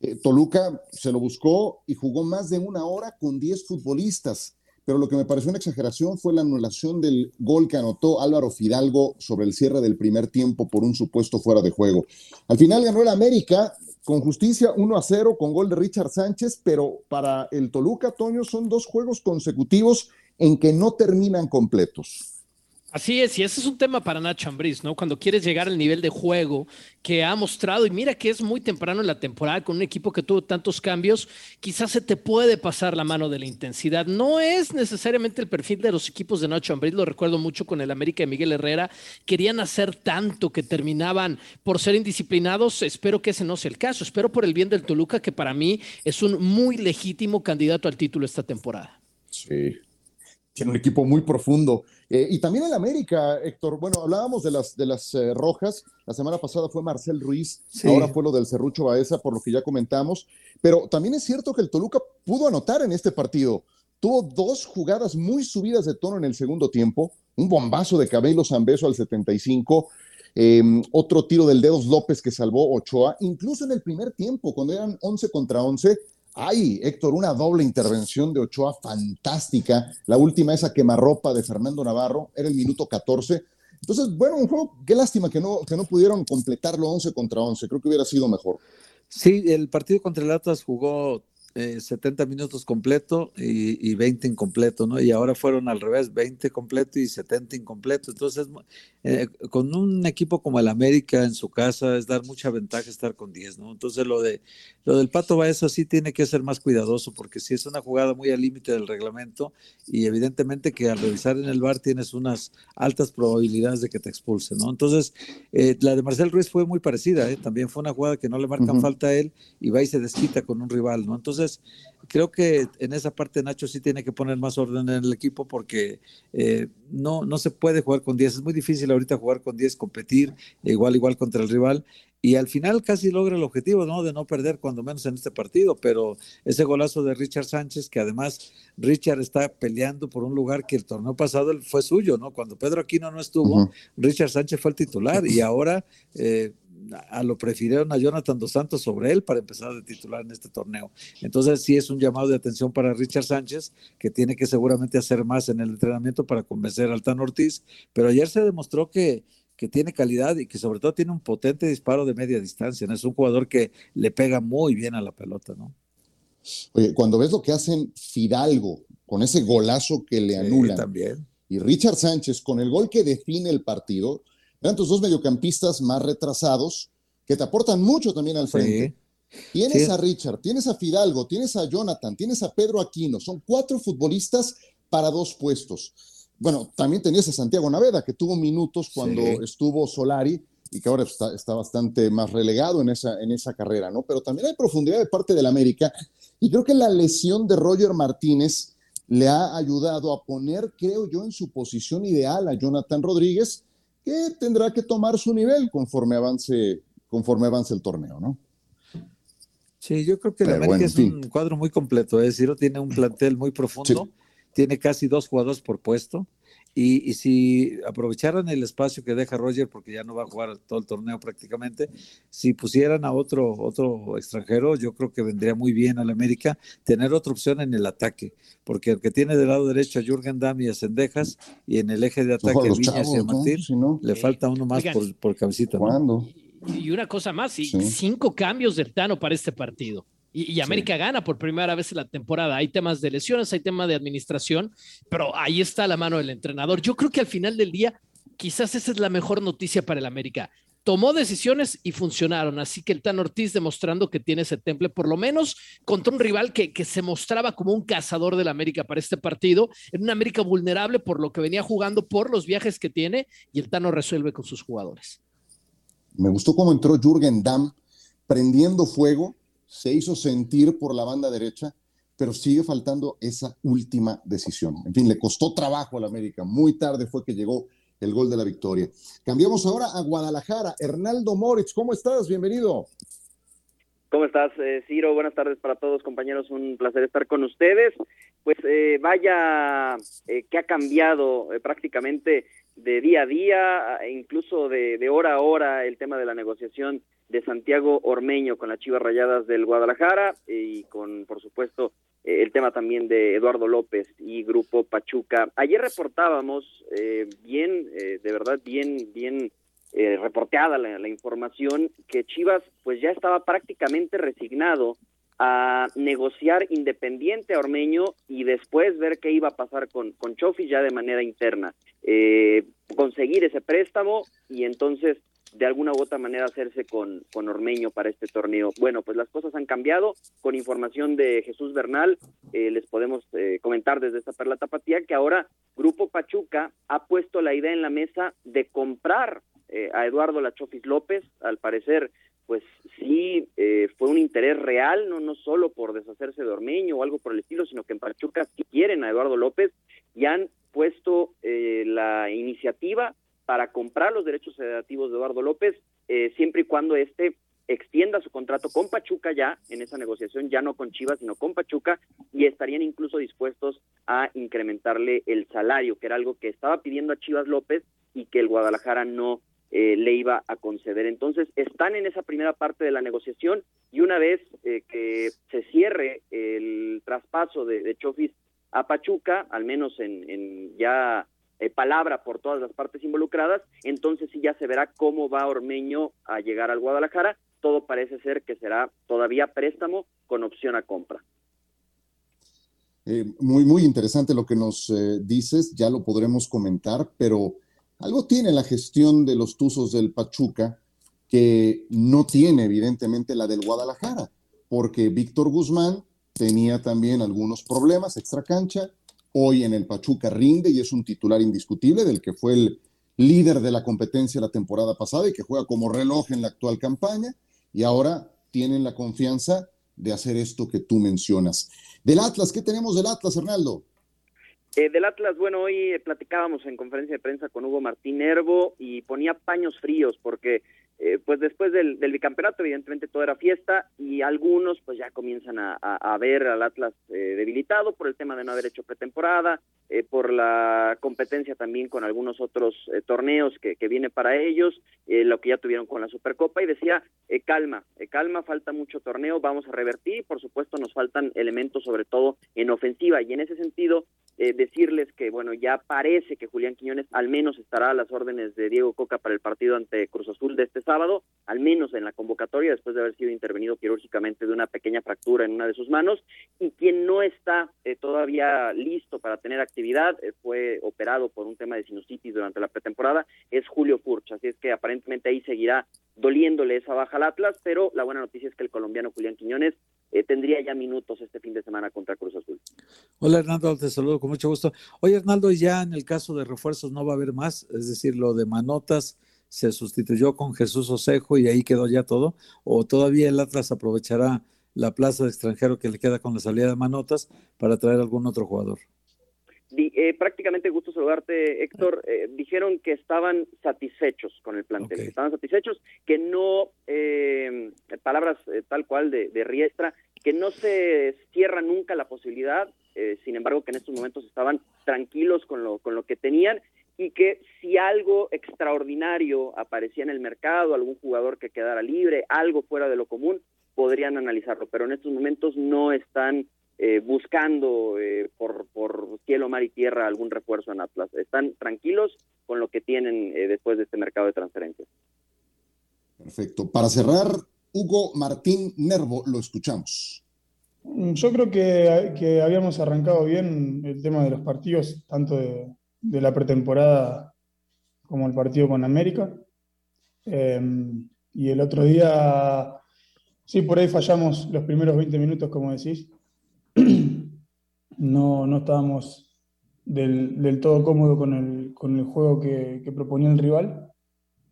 Eh, Toluca se lo buscó y jugó más de una hora con 10 futbolistas, pero lo que me pareció una exageración fue la anulación del gol que anotó Álvaro Fidalgo sobre el cierre del primer tiempo por un supuesto fuera de juego. Al final ganó el América, con justicia 1 a 0 con gol de Richard Sánchez, pero para el Toluca, Toño, son dos juegos consecutivos en que no terminan completos. Así es, y ese es un tema para Nacho Ambriz, ¿no? Cuando quieres llegar al nivel de juego que ha mostrado, y mira que es muy temprano en la temporada con un equipo que tuvo tantos cambios, quizás se te puede pasar la mano de la intensidad. No es necesariamente el perfil de los equipos de Nacho Ambriz, lo recuerdo mucho con el América de Miguel Herrera, querían hacer tanto que terminaban por ser indisciplinados, espero que ese no sea el caso, espero por el bien del Toluca, que para mí es un muy legítimo candidato al título esta temporada. Sí, tiene un equipo muy profundo. Eh, y también el América, Héctor. Bueno, hablábamos de las, de las eh, rojas. La semana pasada fue Marcel Ruiz, ahora fue lo del Cerrucho Baeza, por lo que ya comentamos. Pero también es cierto que el Toluca pudo anotar en este partido. Tuvo dos jugadas muy subidas de tono en el segundo tiempo. Un bombazo de Cabello Zambeso al 75. Em, otro tiro del Dedos López que salvó Ochoa. Incluso en el primer tiempo, cuando eran 11 contra 11, Ay, Héctor, una doble intervención de Ochoa fantástica. La última, esa quemarropa de Fernando Navarro, era el minuto 14. Entonces, bueno, un juego, qué lástima que no, que no pudieron completarlo 11 contra 11. Creo que hubiera sido mejor. Sí, el partido contra el Atlas jugó 70 eh, minutos completo y, y, 20 incompleto, ¿no? Y ahora fueron al revés, 20 completo y 70 incompleto. Entonces, eh, con un equipo como el América en su casa es dar mucha ventaja estar con 10, ¿no? Entonces, lo, de, lo del Pato Baeza sí tiene que ser más cuidadoso porque si es una jugada muy al límite del reglamento y evidentemente que al revisar en el bar tienes unas altas probabilidades de que te expulsen, ¿no? Entonces, eh, la de Marcel Ruiz fue muy parecida, ¿eh? También fue una jugada que no le marcan falta a él y va y se desquita con un rival, ¿no? Entonces, creo que en esa parte Nacho sí tiene que poner más orden en el equipo porque eh, no, no se puede jugar con 10. Es muy difícil ahorita jugar con 10, competir igual, igual contra el rival. Y al final casi logra el objetivo, ¿no? De no perder cuando menos en este partido, pero ese golazo de Richard Sánchez, que además Richard está peleando por un lugar que el torneo pasado fue suyo, ¿no? Cuando Pedro Aquino no estuvo, Richard Sánchez fue el titular y ahora eh, a lo prefirieron a Jonathan Dos Santos sobre él para empezar de titular en este torneo. Entonces sí es un llamado de atención para Richard Sánchez, que tiene que seguramente hacer más en el entrenamiento para convencer al Tan Ortiz, pero ayer se demostró que, que tiene calidad y que sobre todo tiene un potente disparo de media distancia. Es un jugador que le pega muy bien a la pelota, ¿no? Oye, cuando ves lo que hacen Fidalgo con ese golazo que le anulan también. y Richard Sánchez con el gol que define el partido, eran tus dos mediocampistas más retrasados que te aportan mucho también al frente. Tienes a Richard, tienes a Fidalgo, tienes a Jonathan, tienes a Pedro Aquino. Son cuatro futbolistas para dos puestos. Bueno, también tenías a Santiago Naveda, que tuvo minutos cuando estuvo Solari y que ahora está, bastante más relegado en esa, en esa carrera, ¿no? Pero también hay profundidad de parte del América y creo que la lesión de Roger Martínez le ha ayudado a poner, creo yo, en su posición ideal a Jonathan Rodríguez, que tendrá que tomar su nivel conforme avance, conforme avance el torneo, ¿no? Sí, yo creo que el América es un cuadro muy completo, es decir, tiene un plantel muy profundo, tiene casi dos jugadores por puesto Y, si aprovecharan el espacio que deja Roger, porque ya no va a jugar todo el torneo prácticamente, si pusieran a otro, otro extranjero, yo creo que vendría muy bien al América tener otra opción en el ataque, porque el que tiene del lado derecho a Jürgen Damm y a Sendejas, y en el eje de ataque Viñas y a Martín, le falta uno más por, por cabecita. Y una cosa más, cinco cambios del Tano para este partido. Y, América gana por primera vez en la temporada. Hay temas de lesiones, hay temas de administración, pero ahí está la mano del entrenador. Yo creo que al final del día, quizás esa es la mejor noticia para el América. Tomó decisiones y funcionaron, así que el Tan Ortiz demostrando que tiene ese temple, por lo menos contra un rival que, que se mostraba como un cazador del América para este partido, en una América vulnerable por lo que venía jugando, por los viajes que tiene, y el Tano resuelve con sus jugadores. Me gustó cómo entró Jürgen Damm prendiendo fuego se hizo sentir por la banda derecha, pero sigue faltando esa última decisión. En fin, le costó trabajo al América. Muy tarde fue que llegó el gol de la victoria. Cambiamos ahora a Guadalajara. Hernaldo Moritz, ¿cómo estás? Bienvenido. ¿Cómo estás, eh, Ciro? Buenas tardes para todos, compañeros. Un placer estar con ustedes. Pues eh, vaya eh, que ha cambiado prácticamente de día a día, e incluso de hora a hora, el tema de la negociación de Santiago Ormeño con las Chivas Rayadas del Guadalajara y con, por supuesto, eh, el tema también de Eduardo López y Grupo Pachuca. Ayer reportábamos eh, bien, eh, de verdad, bien, bien reporteada la, información que Chivas pues ya estaba prácticamente resignado a negociar independiente a Ormeño y después ver qué iba a pasar con, con Chofi ya de manera interna. conseguir ese préstamo y entonces de alguna u otra manera hacerse con, con Ormeño para este torneo. Bueno, pues las cosas han cambiado. Con información de Jesús Bernal, eh, les podemos eh, comentar desde esta perla tapatía que ahora Grupo Pachuca ha puesto la idea en la mesa de comprar eh, a Eduardo Lachofis López. Al parecer, pues sí fue un interés real, no, no solo por deshacerse de Ormeño o algo por el estilo, sino que en Pachuca sí quieren a Eduardo López y han puesto la iniciativa para comprar los derechos federativos de Eduardo López, eh, siempre y cuando éste extienda su contrato con Pachuca ya en esa negociación, ya no con Chivas, sino con Pachuca, y estarían incluso dispuestos a incrementarle el salario, que era algo que estaba pidiendo a Chivas López y que el Guadalajara no eh, le iba a conceder. Entonces, están en esa primera parte de la negociación y una vez eh, que se cierre el traspaso de, de Chofis a Pachuca, al menos en, en ya eh, palabra por todas las partes involucradas, entonces sí ya se verá cómo va Ormeño a llegar al Guadalajara. Todo parece ser que será todavía préstamo con opción a compra. Eh, muy, muy interesante lo que nos eh, dices, ya lo podremos comentar, pero algo tiene la gestión de los Tuzos del Pachuca que no tiene evidentemente la del Guadalajara, porque Víctor Guzmán tenía también algunos problemas extra cancha, hoy en el Pachuca rinde y es un titular indiscutible del que fue el líder de la competencia la temporada pasada y que juega como reloj en la actual campaña y ahora tienen la confianza de hacer esto que tú mencionas. Del Atlas, ¿qué tenemos del Atlas, Hernaldo? Eh, del Atlas, bueno, hoy platicábamos en conferencia de prensa con Hugo Martín Nervo y ponía paños fríos porque eh, pues después del, bicampeonato, evidentemente todo era fiesta y algunos pues ya comienzan a, ver al Atlas eh, debilitado por el tema de no haber hecho pretemporada, eh, por la competencia también con algunos otros torneos que, que, viene para ellos, lo que ya tuvieron con la Supercopa y decía, calma, calma, falta mucho torneo, vamos a revertir, por supuesto nos faltan elementos sobre todo en ofensiva. Y en ese sentido decirles que bueno, ya parece que Julián Quiñones al menos estará a las órdenes de Diego Coca para el partido ante Cruz Azul de este sábado, al menos en la convocatoria, después de haber sido intervenido quirúrgicamente de una pequeña fractura en una de sus manos, y quien no está eh, todavía listo para tener actividad, eh, fue operado por un tema de sinusitis durante la pretemporada, es Julio Furch, así es que aparentemente ahí seguirá doliéndole esa baja al Atlas, pero la buena noticia es que el colombiano Julián Quiñones eh, tendría ya minutos este fin de semana contra Cruz Azul. Hola Hernando, te saludo con mucho gusto. Oye Hernando, ya en el caso de refuerzos no va a haber más, es decir, lo de Manotas se sustituyó con Jesús Osejo y ahí quedó ya todo? ¿O todavía el Atlas aprovechará la plaza de extranjero que le queda con la salida de Manotas para traer algún otro jugador? Eh, prácticamente gusto saludarte, Héctor. Eh, dijeron que estaban satisfechos con el plantel, estaban satisfechos, que no, eh, palabras tal cual de, de Riestra, que no se cierra nunca la posibilidad eh, sin embargo que en estos momentos estaban tranquilos con lo, con lo que tenían y que si algo extraordinario aparecía en el mercado, algún jugador que quedara libre, algo fuera de lo común, podrían analizarlo, pero en estos momentos no están eh, buscando eh, por, por cielo, mar y tierra algún refuerzo en Atlas. Están tranquilos con lo que tienen eh, después de este mercado de transferencias. Perfecto. Para cerrar, Hugo Martín Nervo, lo escuchamos. Mm, yo creo que, que habíamos arrancado bien el tema de los partidos, tanto de, de la pretemporada como el partido con América. y el otro día, sí, por ahí fallamos los primeros 20 minutos, como decís, no, no estábamos del, del todo cómodos con el, con el juego que, que, proponía el rival.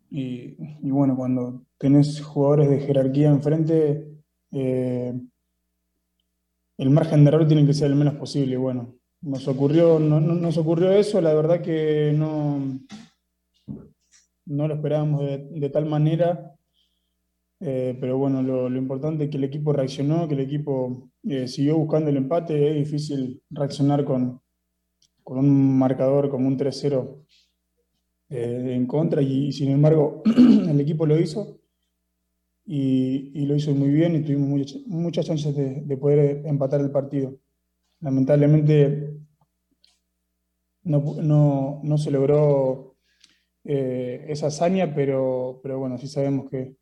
Y, y, bueno, cuando tenés jugadores de jerarquía enfrente, eh, el margen de error tiene que ser el menos posible. Bueno, nos ocurrió, no, no, nos ocurrió eso, la verdad que no, no lo esperábamos de, tal manera eh, pero bueno, lo, importante es que el equipo reaccionó, que el equipo eh, siguió buscando el empate. Es difícil reaccionar con, con un marcador como un 3-0 eh, en contra y, sin embargo el equipo lo hizo y, lo hizo muy bien y tuvimos muchas, muchas chances de, poder empatar el partido. Lamentablemente no, no, no se logró eh, esa hazaña, pero, pero bueno, sí sabemos que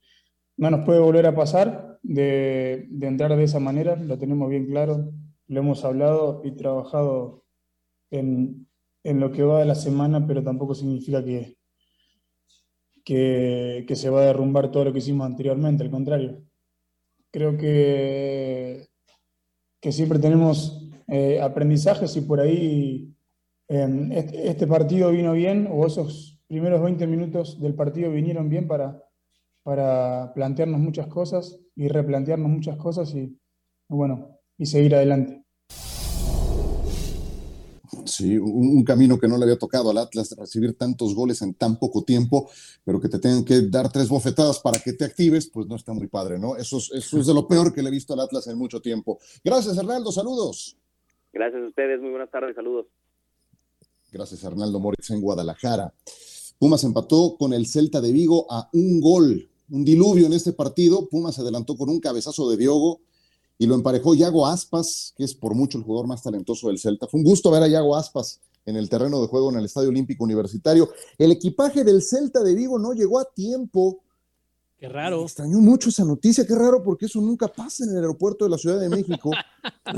no nos puede volver a pasar de, entrar de esa manera, lo tenemos bien claro, lo hemos hablado y trabajado en, en lo que va de la semana, pero tampoco significa que, que, que, se va a derrumbar todo lo que hicimos anteriormente, al contrario. Creo que, que siempre tenemos eh, aprendizajes y por ahí eh, este, partido vino bien, o esos primeros 20 minutos del partido vinieron bien para para plantearnos muchas cosas y replantearnos muchas cosas y, bueno, y seguir adelante. Sí, un, camino que no le había tocado al Atlas, recibir tantos goles en tan poco tiempo, pero que te tengan que dar tres bofetadas para que te actives, pues no está muy padre, ¿no? Eso es, de lo peor que le he visto al Atlas en mucho tiempo. Gracias, Hernaldo, saludos. Gracias a ustedes, muy buenas tardes, saludos. Gracias, Arnaldo Moritz en Guadalajara. Pumas empató con el Celta de Vigo a un gol un diluvio en este partido. Pumas se adelantó con un cabezazo de Diogo y lo emparejó Yago Aspas, que es por mucho el jugador más talentoso del Celta. Fue un gusto ver a Yago Aspas en el terreno de juego en el Estadio Olímpico Universitario. El equipaje del Celta de Vigo no llegó a tiempo. Qué raro. Me extrañó mucho esa noticia, qué raro, porque eso nunca pasa en el aeropuerto de la Ciudad de México.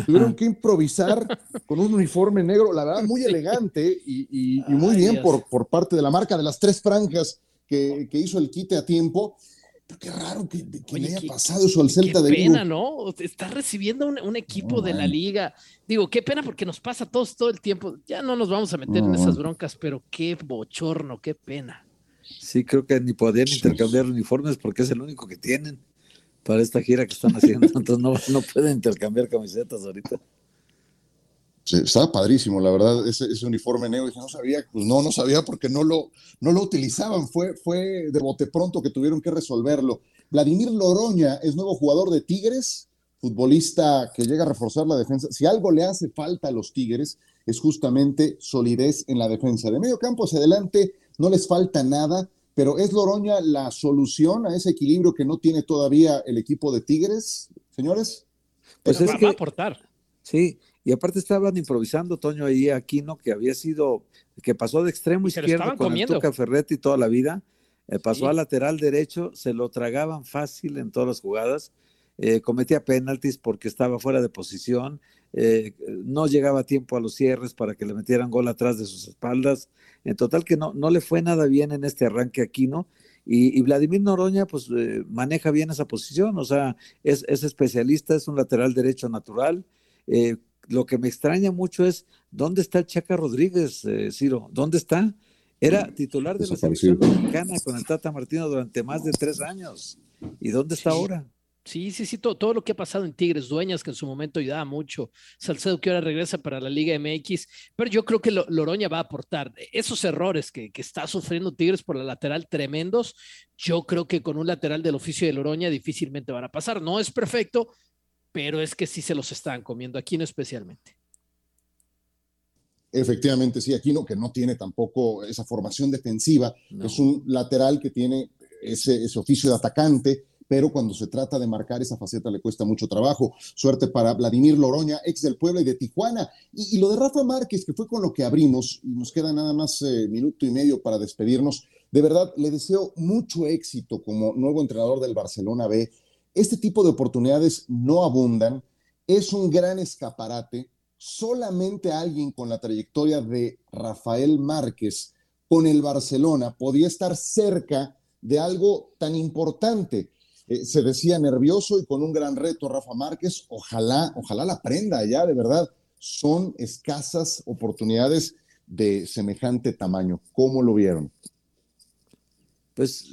Tuvieron que improvisar con un uniforme negro, la verdad, muy elegante y, y, y muy Ay, bien por, por, parte de la marca de las tres franjas que, que hizo el quite a tiempo. Pero qué raro que, que Oye, le haya qué, pasado eso al Celta qué de Vigo. pena, ¿no? Está recibiendo un, un equipo no, de la liga. Digo, qué pena porque nos pasa a todos todo el tiempo. Ya no nos vamos a meter no, en esas broncas, pero qué bochorno, qué pena. Sí, creo que ni podían intercambiar uniformes porque es el único que tienen para esta gira que están haciendo. Entonces no, no pueden intercambiar camisetas ahorita. Sí, estaba padrísimo, la verdad, ese, ese uniforme negro, dije, no sabía, pues no, no sabía porque no lo, no lo utilizaban, fue, fue de bote pronto que tuvieron que resolverlo. Vladimir Loroña es nuevo jugador de Tigres, futbolista que llega a reforzar la defensa. Si algo le hace falta a los Tigres es justamente solidez en la defensa. De medio campo hacia adelante no les falta nada, pero ¿es Loroña la solución a ese equilibrio que no tiene todavía el equipo de Tigres, señores? Pues pero es que, va a aportar. Sí, y aparte estaban improvisando Toño ahí Aquino, que había sido, que pasó de extremo izquierdo con comiendo. el Tuca Ferretti toda la vida, eh, pasó sí. a lateral derecho, se lo tragaban fácil en todas las jugadas, eh, cometía penaltis porque estaba fuera de posición, eh, no llegaba a tiempo a los cierres para que le metieran gol atrás de sus espaldas, en total que no, no le fue nada bien en este arranque Aquino, y, y, Vladimir Noroña, pues eh, maneja bien esa posición, o sea, es, es especialista, es un lateral derecho natural. Eh, lo que me extraña mucho es dónde está el Chaca Rodríguez, eh, Ciro, ¿dónde está? Era titular de la selección mexicana con el Tata Martino durante más de tres años. ¿Y dónde está ahora? Sí, sí, sí, todo, todo, lo que ha pasado en Tigres, Dueñas, que en su momento ayudaba mucho, Salcedo que ahora regresa para la Liga MX, pero yo creo que Loroña va a aportar esos errores que, que, está sufriendo Tigres por la lateral tremendos, yo creo que con un lateral del oficio de Loroña difícilmente van a pasar, no es perfecto, pero es que sí se los están comiendo, aquí no especialmente. Efectivamente, sí, Aquino, que no tiene tampoco esa formación defensiva, es un lateral que tiene ese, ese oficio de atacante, pero cuando se trata de marcar esa faceta le cuesta mucho trabajo. Suerte para Vladimir Loroña, ex del Puebla y de Tijuana. Y, lo de Rafa Márquez, que fue con lo que abrimos, y nos queda nada más eh, minuto y medio para despedirnos, de verdad le deseo mucho éxito como nuevo entrenador del Barcelona B. Este tipo de oportunidades no abundan, es un gran escaparate. Solamente alguien con la trayectoria de Rafael Márquez con el Barcelona podía estar cerca de algo tan importante. Eh, se decía nervioso y con un gran reto Rafa Márquez. Ojalá, ojalá la prenda ya, de verdad. Son escasas oportunidades de semejante tamaño. ¿Cómo lo vieron? Pues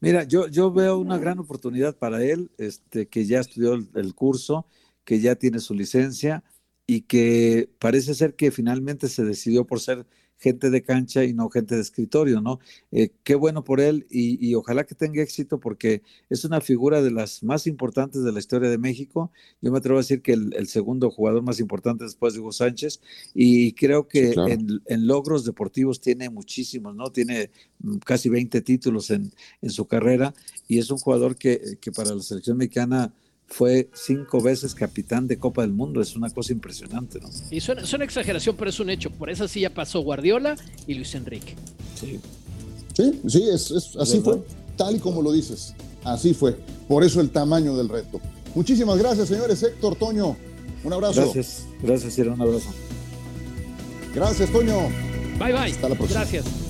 mira, yo, yo veo una gran oportunidad para él, este, que ya estudió el curso, que ya tiene su licencia y que parece ser que finalmente se decidió por ser gente de cancha y no gente de escritorio, ¿no? Eh, qué bueno por él y, ojalá que tenga éxito porque es una figura de las más importantes de la historia de México. Yo me atrevo a decir que el, segundo jugador más importante después de Hugo Sánchez y creo que en, logros deportivos tiene muchísimos, ¿no? Tiene mm, casi 20 títulos en, en su carrera y es un jugador que, que para la selección mexicana fue cinco veces capitán de Copa del Mundo. Es una cosa impresionante, ¿no? Y suena, una exageración, pero es un hecho. Por esa sí ya pasó Guardiola y Luis Enrique. Sí. Sí, sí, es, así fue. Tal y como lo dices. Así fue. Por eso el tamaño del reto. Muchísimas gracias, señores. Héctor, Toño, un abrazo. Gracias, gracias, Ciro, un abrazo. Gracias, Toño. Bye, bye. Hasta la próxima. Gracias.